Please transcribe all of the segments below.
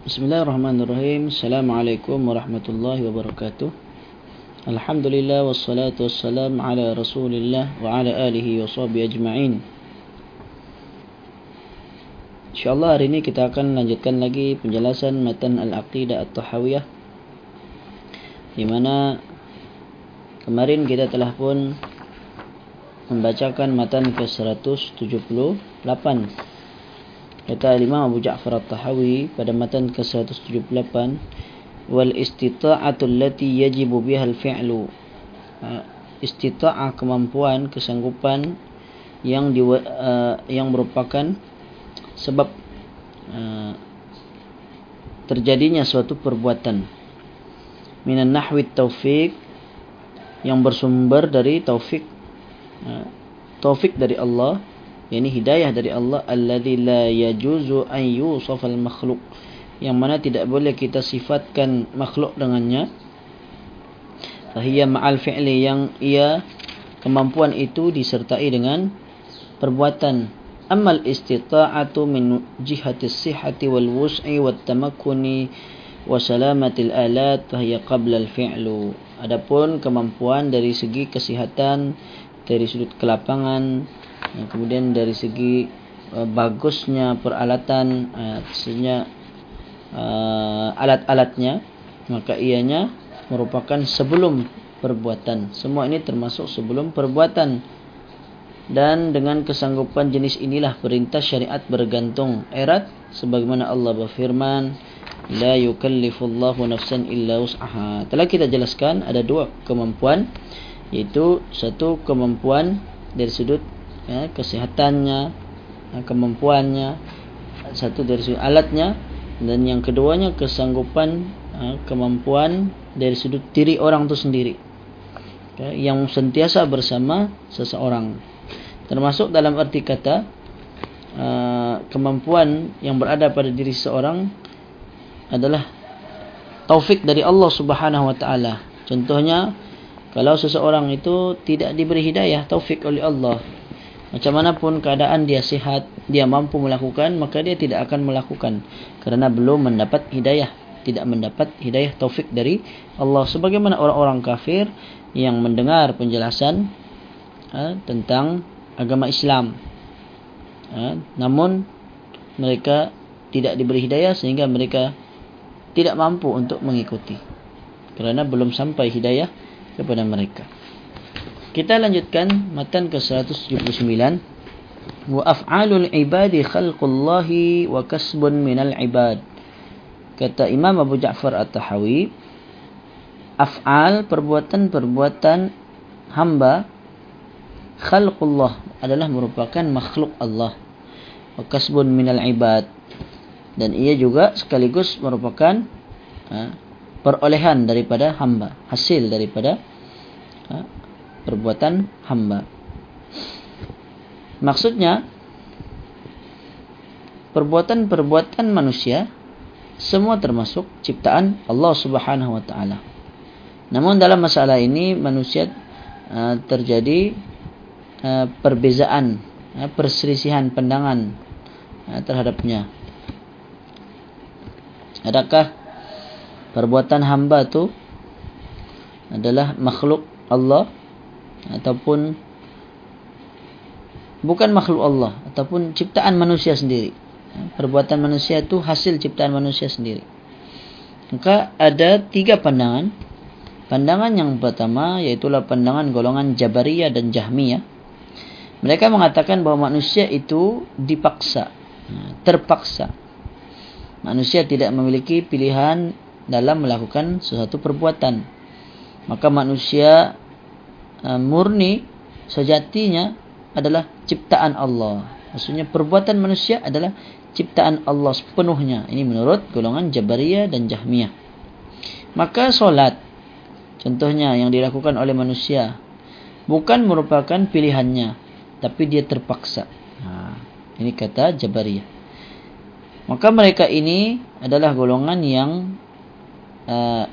Bismillahirrahmanirrahim. Assalamualaikum warahmatullahi wabarakatuh. Alhamdulillah wassalatu wassalam ala Rasulillah wa ala alihi wa sahbihi ajma'in. Insyaallah hari ini kita akan lanjutkan lagi penjelasan matan Al-Aqidah At-Tahawiyah. Di mana kemarin kita telah pun membacakan matan ke-178 Kata Imam Abu Ja'far At-Tahawi pada matan ke-178 wal istita'atu allati yajibu biha al-fi'lu. Ha, istita'ah kemampuan kesanggupan yang di, uh, yang merupakan sebab uh, terjadinya suatu perbuatan. Minan nahwi taufik yang bersumber dari taufik uh, taufik dari Allah yakni hidayah dari Allah alladzi la yajuzu an yusaf al makhluq yang mana tidak boleh kita sifatkan makhluk dengannya. Fahiya ma'al fi'li yang ia kemampuan itu disertai dengan perbuatan. Amal istita'atu min jihati sihhati wal wus'i wat tamakkuni wa salamatil alat fahiya qabla al fi'lu. Adapun kemampuan dari segi kesihatan dari sudut kelapangan kemudian dari segi uh, bagusnya peralatan uh, maksudnya uh, alat-alatnya maka ianya merupakan sebelum perbuatan. Semua ini termasuk sebelum perbuatan. Dan dengan kesanggupan jenis inilah perintah syariat bergantung. Erat sebagaimana Allah berfirman la yukallifullahu nafsan illa wus'aha. Telah kita jelaskan ada dua kemampuan yaitu satu kemampuan dari sudut ya, kesehatannya, ya, kemampuannya, satu dari sudut alatnya dan yang keduanya kesanggupan ya, kemampuan dari sudut diri orang itu sendiri ya, yang sentiasa bersama seseorang. Termasuk dalam arti kata uh, kemampuan yang berada pada diri seseorang adalah taufik dari Allah Subhanahu wa taala. Contohnya kalau seseorang itu tidak diberi hidayah taufik oleh Allah macam mana pun keadaan dia sihat, dia mampu melakukan, maka dia tidak akan melakukan. Kerana belum mendapat hidayah. Tidak mendapat hidayah taufik dari Allah. Sebagaimana orang-orang kafir yang mendengar penjelasan ha, tentang agama Islam. Ha, namun mereka tidak diberi hidayah sehingga mereka tidak mampu untuk mengikuti. Kerana belum sampai hidayah kepada mereka. Kita lanjutkan matan ke 179 wa af'alul ibadi khalqullahi wa kasbun minal ibad. Kata Imam Abu Ja'far At-Tahawi af'al perbuatan-perbuatan hamba khalqullah adalah merupakan makhluk Allah. Wa kasbun minal ibad. Dan ia juga sekaligus merupakan ha, perolehan daripada hamba hasil daripada ha, perbuatan hamba. Maksudnya perbuatan-perbuatan manusia semua termasuk ciptaan Allah Subhanahu wa taala. Namun dalam masalah ini manusia uh, terjadi uh, perbezaan, uh, perselisihan pandangan uh, terhadapnya. Adakah perbuatan hamba itu adalah makhluk Allah ataupun bukan makhluk Allah ataupun ciptaan manusia sendiri. Perbuatan manusia itu hasil ciptaan manusia sendiri. Maka ada tiga pandangan. Pandangan yang pertama yaitu pandangan golongan Jabariyah dan Jahmiyah. Mereka mengatakan bahawa manusia itu dipaksa, terpaksa. Manusia tidak memiliki pilihan dalam melakukan sesuatu perbuatan. Maka manusia Uh, murni sejatinya adalah ciptaan Allah. Maksudnya perbuatan manusia adalah ciptaan Allah sepenuhnya. Ini menurut golongan Jabariyah dan Jahmiyah. Maka solat contohnya yang dilakukan oleh manusia bukan merupakan pilihannya tapi dia terpaksa. Ha, ini kata Jabariyah. Maka mereka ini adalah golongan yang uh,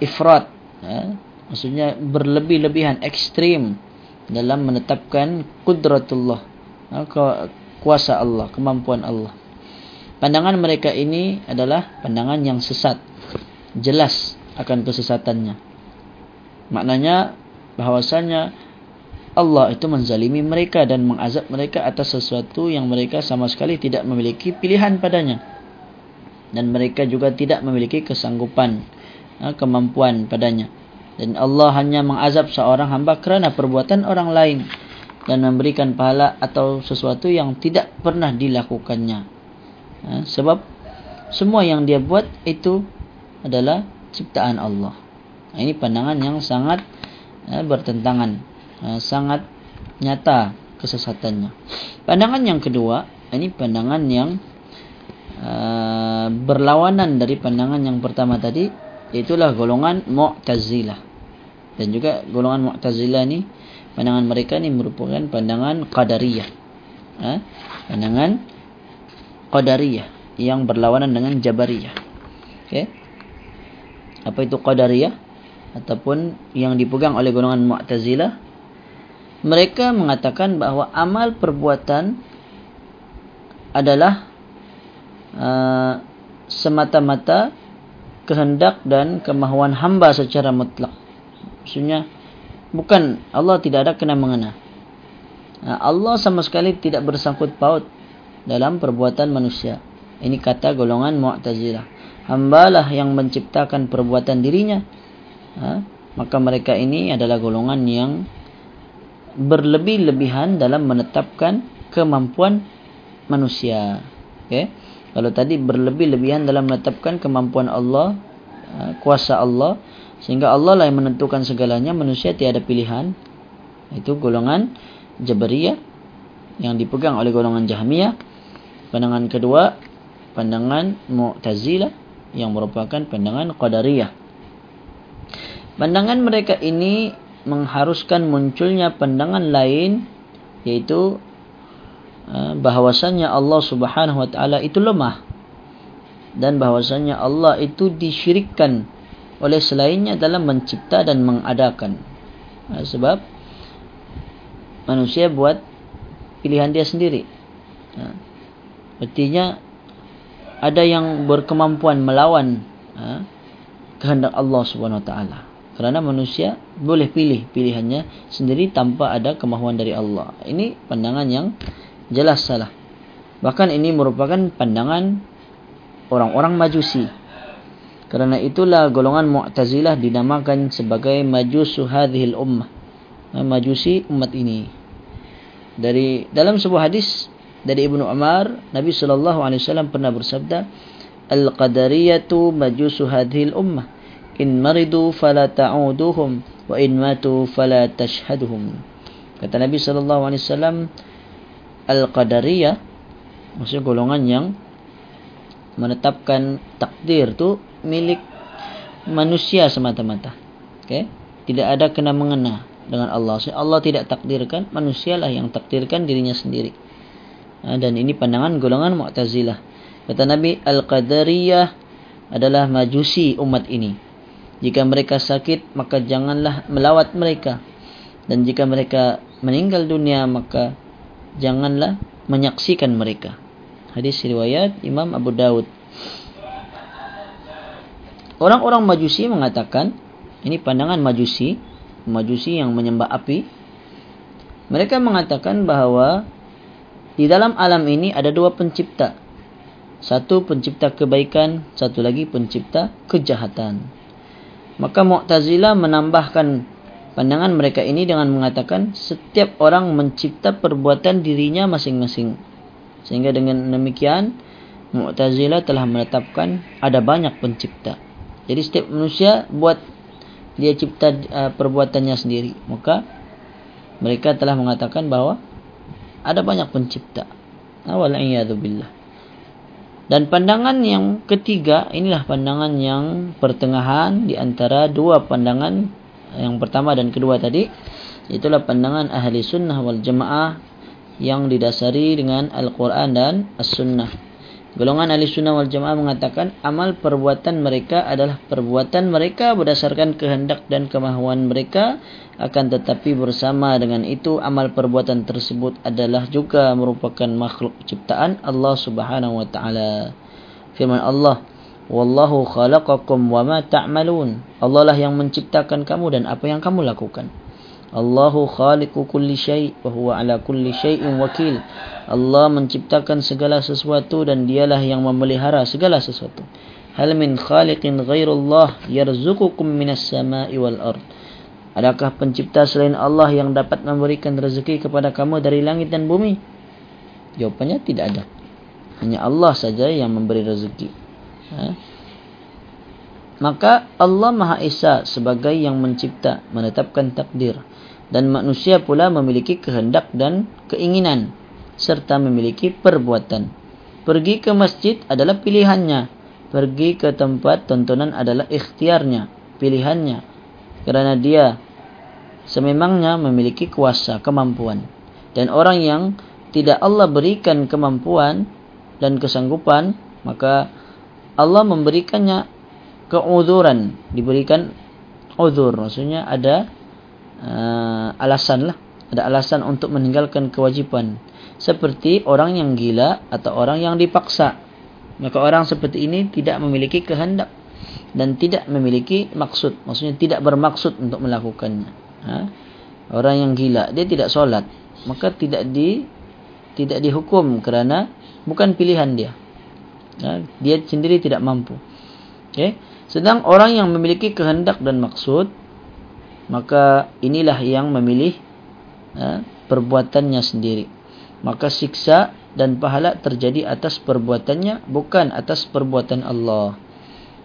ifrat. Uh, maksudnya berlebih-lebihan ekstrim dalam menetapkan kudratullah ha, kuasa Allah kemampuan Allah. Pandangan mereka ini adalah pandangan yang sesat. Jelas akan kesesatannya. Maknanya bahwasanya Allah itu menzalimi mereka dan mengazab mereka atas sesuatu yang mereka sama sekali tidak memiliki pilihan padanya. Dan mereka juga tidak memiliki kesanggupan ha, kemampuan padanya dan Allah hanya mengazab seorang hamba kerana perbuatan orang lain dan memberikan pahala atau sesuatu yang tidak pernah dilakukannya ha, sebab semua yang dia buat itu adalah ciptaan Allah ini pandangan yang sangat ha, bertentangan Ha, sangat nyata kesesatannya. Pandangan yang kedua, ini pandangan yang berlawanan dari pandangan yang pertama tadi, itulah golongan Mu'tazilah. Dan juga golongan Mu'tazilah ni pandangan mereka ni merupakan pandangan Qadariyah. Ha? Pandangan Qadariyah yang berlawanan dengan Jabariyah. Okay? Apa itu Qadariyah? Ataupun yang dipegang oleh golongan Mu'tazilah mereka mengatakan bahawa amal perbuatan adalah uh, semata-mata kehendak dan kemahuan hamba secara mutlak. Maksudnya bukan Allah tidak ada kena mengena. Uh, Allah sama sekali tidak bersangkut paut dalam perbuatan manusia. Ini kata golongan Mu'tazilah. Hambalah yang menciptakan perbuatan dirinya. Uh, maka mereka ini adalah golongan yang berlebih-lebihan dalam menetapkan kemampuan manusia. Okay? Kalau tadi berlebih-lebihan dalam menetapkan kemampuan Allah, ha, kuasa Allah, sehingga Allah lah yang menentukan segalanya, manusia tiada pilihan. Itu golongan Jabariyah yang dipegang oleh golongan Jahmiyah. Pandangan kedua, pandangan Mu'tazilah yang merupakan pandangan Qadariyah. Pandangan mereka ini mengharuskan munculnya pandangan lain yaitu uh, bahwasannya Allah Subhanahu wa taala itu lemah dan bahwasannya Allah itu disyirikkan oleh selainnya dalam mencipta dan mengadakan uh, sebab manusia buat pilihan dia sendiri uh, artinya ada yang berkemampuan melawan kehendak Allah Subhanahu wa taala kerana manusia boleh pilih pilihannya sendiri tanpa ada kemahuan dari Allah. Ini pandangan yang jelas salah. Bahkan ini merupakan pandangan orang-orang majusi. Kerana itulah golongan Mu'tazilah dinamakan sebagai majusu hadhil ummah. Majusi umat ini. Dari dalam sebuah hadis dari Ibnu Umar, Nabi sallallahu alaihi wasallam pernah bersabda, "Al-qadariyatu majusu hadhil ummah." in maridu fala ta'uduhum wa in matu fala tashhaduhum kata Nabi sallallahu alaihi wasallam al-qadariyah maksudnya golongan yang menetapkan takdir tu milik manusia semata-mata. Okey? Tidak ada kena mengena dengan Allah. Allah tidak takdirkan manusialah yang takdirkan dirinya sendiri. Ha, dan ini pandangan golongan Mu'tazilah. Kata Nabi al-qadariyah adalah majusi umat ini. Jika mereka sakit, maka janganlah melawat mereka. Dan jika mereka meninggal dunia, maka janganlah menyaksikan mereka. Hadis riwayat Imam Abu Dawud. Orang-orang majusi mengatakan, ini pandangan majusi, majusi yang menyembah api. Mereka mengatakan bahawa di dalam alam ini ada dua pencipta. Satu pencipta kebaikan, satu lagi pencipta kejahatan. Maka Mu'tazilah menambahkan pandangan mereka ini dengan mengatakan setiap orang mencipta perbuatan dirinya masing-masing. Sehingga dengan demikian Mu'tazilah telah menetapkan ada banyak pencipta. Jadi setiap manusia buat dia cipta uh, perbuatannya sendiri. Maka mereka telah mengatakan bahawa ada banyak pencipta. Awal'iyadu billah. Dan pandangan yang ketiga, inilah pandangan yang pertengahan di antara dua pandangan yang pertama dan kedua tadi. Itulah pandangan ahli sunnah wal jamaah yang didasari dengan Al-Quran dan As-Sunnah. Golongan ahli sunnah wal jamaah mengatakan amal perbuatan mereka adalah perbuatan mereka berdasarkan kehendak dan kemahuan mereka akan tetapi bersama dengan itu amal perbuatan tersebut adalah juga merupakan makhluk ciptaan Allah Subhanahu wa taala. Firman Allah, "Wallahu khalaqakum wama ta'malun." Allah lah yang menciptakan kamu dan apa yang kamu lakukan. Allahu khaliqu kulli syai' wa huwa ala kulli syai'in wakil. Allah menciptakan segala sesuatu dan dialah yang memelihara segala sesuatu. Hal min khaliqin ghairullah yarzuqukum minas sama'i wal ard. Adakah pencipta selain Allah yang dapat memberikan rezeki kepada kamu dari langit dan bumi? Jawapannya tidak ada. Hanya Allah saja yang memberi rezeki. Ha? Maka Allah Maha Esa sebagai yang mencipta, menetapkan takdir dan manusia pula memiliki kehendak dan keinginan serta memiliki perbuatan. Pergi ke masjid adalah pilihannya. Pergi ke tempat tontonan adalah ikhtiarnya, pilihannya. Kerana dia sememangnya memiliki kuasa, kemampuan. Dan orang yang tidak Allah berikan kemampuan dan kesanggupan, maka Allah memberikannya keuzuran, diberikan uzur. Maksudnya ada uh, alasan lah ada alasan untuk meninggalkan kewajipan seperti orang yang gila atau orang yang dipaksa maka orang seperti ini tidak memiliki kehendak dan tidak memiliki maksud maksudnya tidak bermaksud untuk melakukannya ha? orang yang gila dia tidak solat maka tidak di tidak dihukum kerana bukan pilihan dia ha? dia sendiri tidak mampu okay? sedang orang yang memiliki kehendak dan maksud maka inilah yang memilih ha, perbuatannya sendiri. Maka siksa dan pahala terjadi atas perbuatannya bukan atas perbuatan Allah.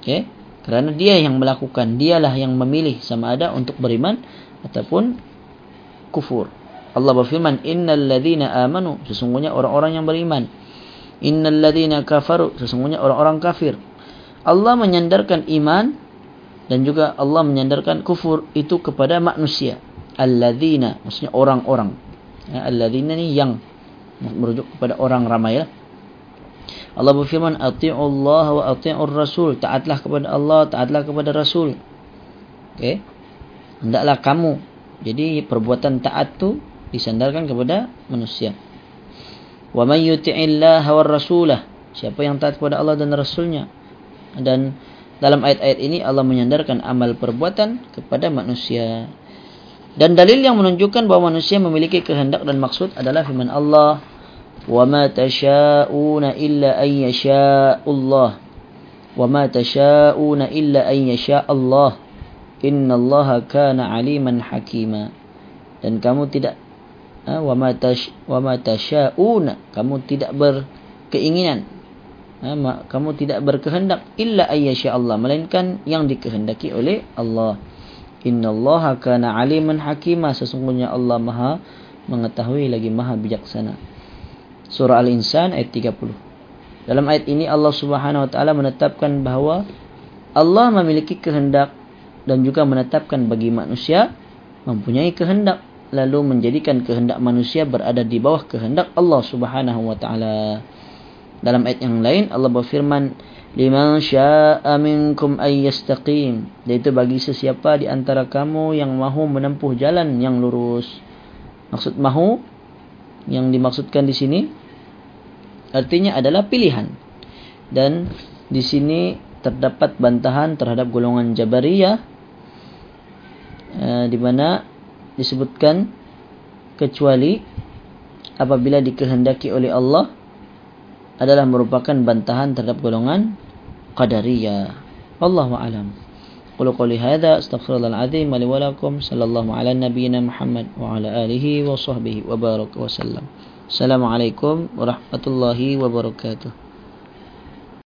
Okey? Kerana dia yang melakukan dialah yang memilih sama ada untuk beriman ataupun kufur. Allah berfirman innal ladzina amanu sesungguhnya orang-orang yang beriman. Innal ladzina kafaru sesungguhnya orang-orang kafir. Allah menyandarkan iman dan juga Allah menyandarkan kufur itu kepada manusia. Alladzina maksudnya orang-orang. Ya, alladzina ni yang merujuk kepada orang ramai ya. Allah berfirman atiiullah wa atiiur rasul. Taatlah kepada Allah taatlah kepada rasul. Okey? Hendaklah kamu. Jadi perbuatan taat tu disandarkan kepada manusia. Wa may yuti'illah war rasulah. Siapa yang taat kepada Allah dan rasulnya. Dan dalam ayat-ayat ini Allah menyandarkan amal perbuatan kepada manusia. Dan dalil yang menunjukkan bahawa manusia memiliki kehendak dan maksud adalah firman Allah, "Wa ma tasha'una illa an yasha' Allah." Wa ma tasha'una illa an yasha' Allah. Inna Allah kana aliman hakima. Dan kamu tidak ha, ma tasha'una, kamu tidak berkeinginan ha, kamu tidak berkehendak illa ayyasha Allah melainkan yang dikehendaki oleh Allah. Innallaha kana aliman hakima sesungguhnya Allah maha mengetahui lagi maha bijaksana. Surah al-insan ayat 30 dalam ayat ini Allah Subhanahu wa taala menetapkan bahawa Allah memiliki kehendak dan juga menetapkan bagi manusia mempunyai kehendak lalu menjadikan kehendak manusia berada di bawah kehendak Allah Subhanahu wa taala dalam ayat yang lain Allah berfirman liman syaa'a minkum ay yastaqim. Iaitu bagi sesiapa di antara kamu yang mahu menempuh jalan yang lurus. Maksud mahu yang dimaksudkan di sini artinya adalah pilihan. Dan di sini terdapat bantahan terhadap golongan jabariyah uh, di mana disebutkan kecuali apabila dikehendaki oleh Allah adalah merupakan bantahan terhadap golongan qadariyah. Wallahu a'lam. Qul qouli hadza astaghfirullahal azim li wa lakum sallallahu ala nabiyyina Muhammad wa ala alihi wa sahbihi wa baraka wa sallam. Assalamualaikum warahmatullahi wabarakatuh.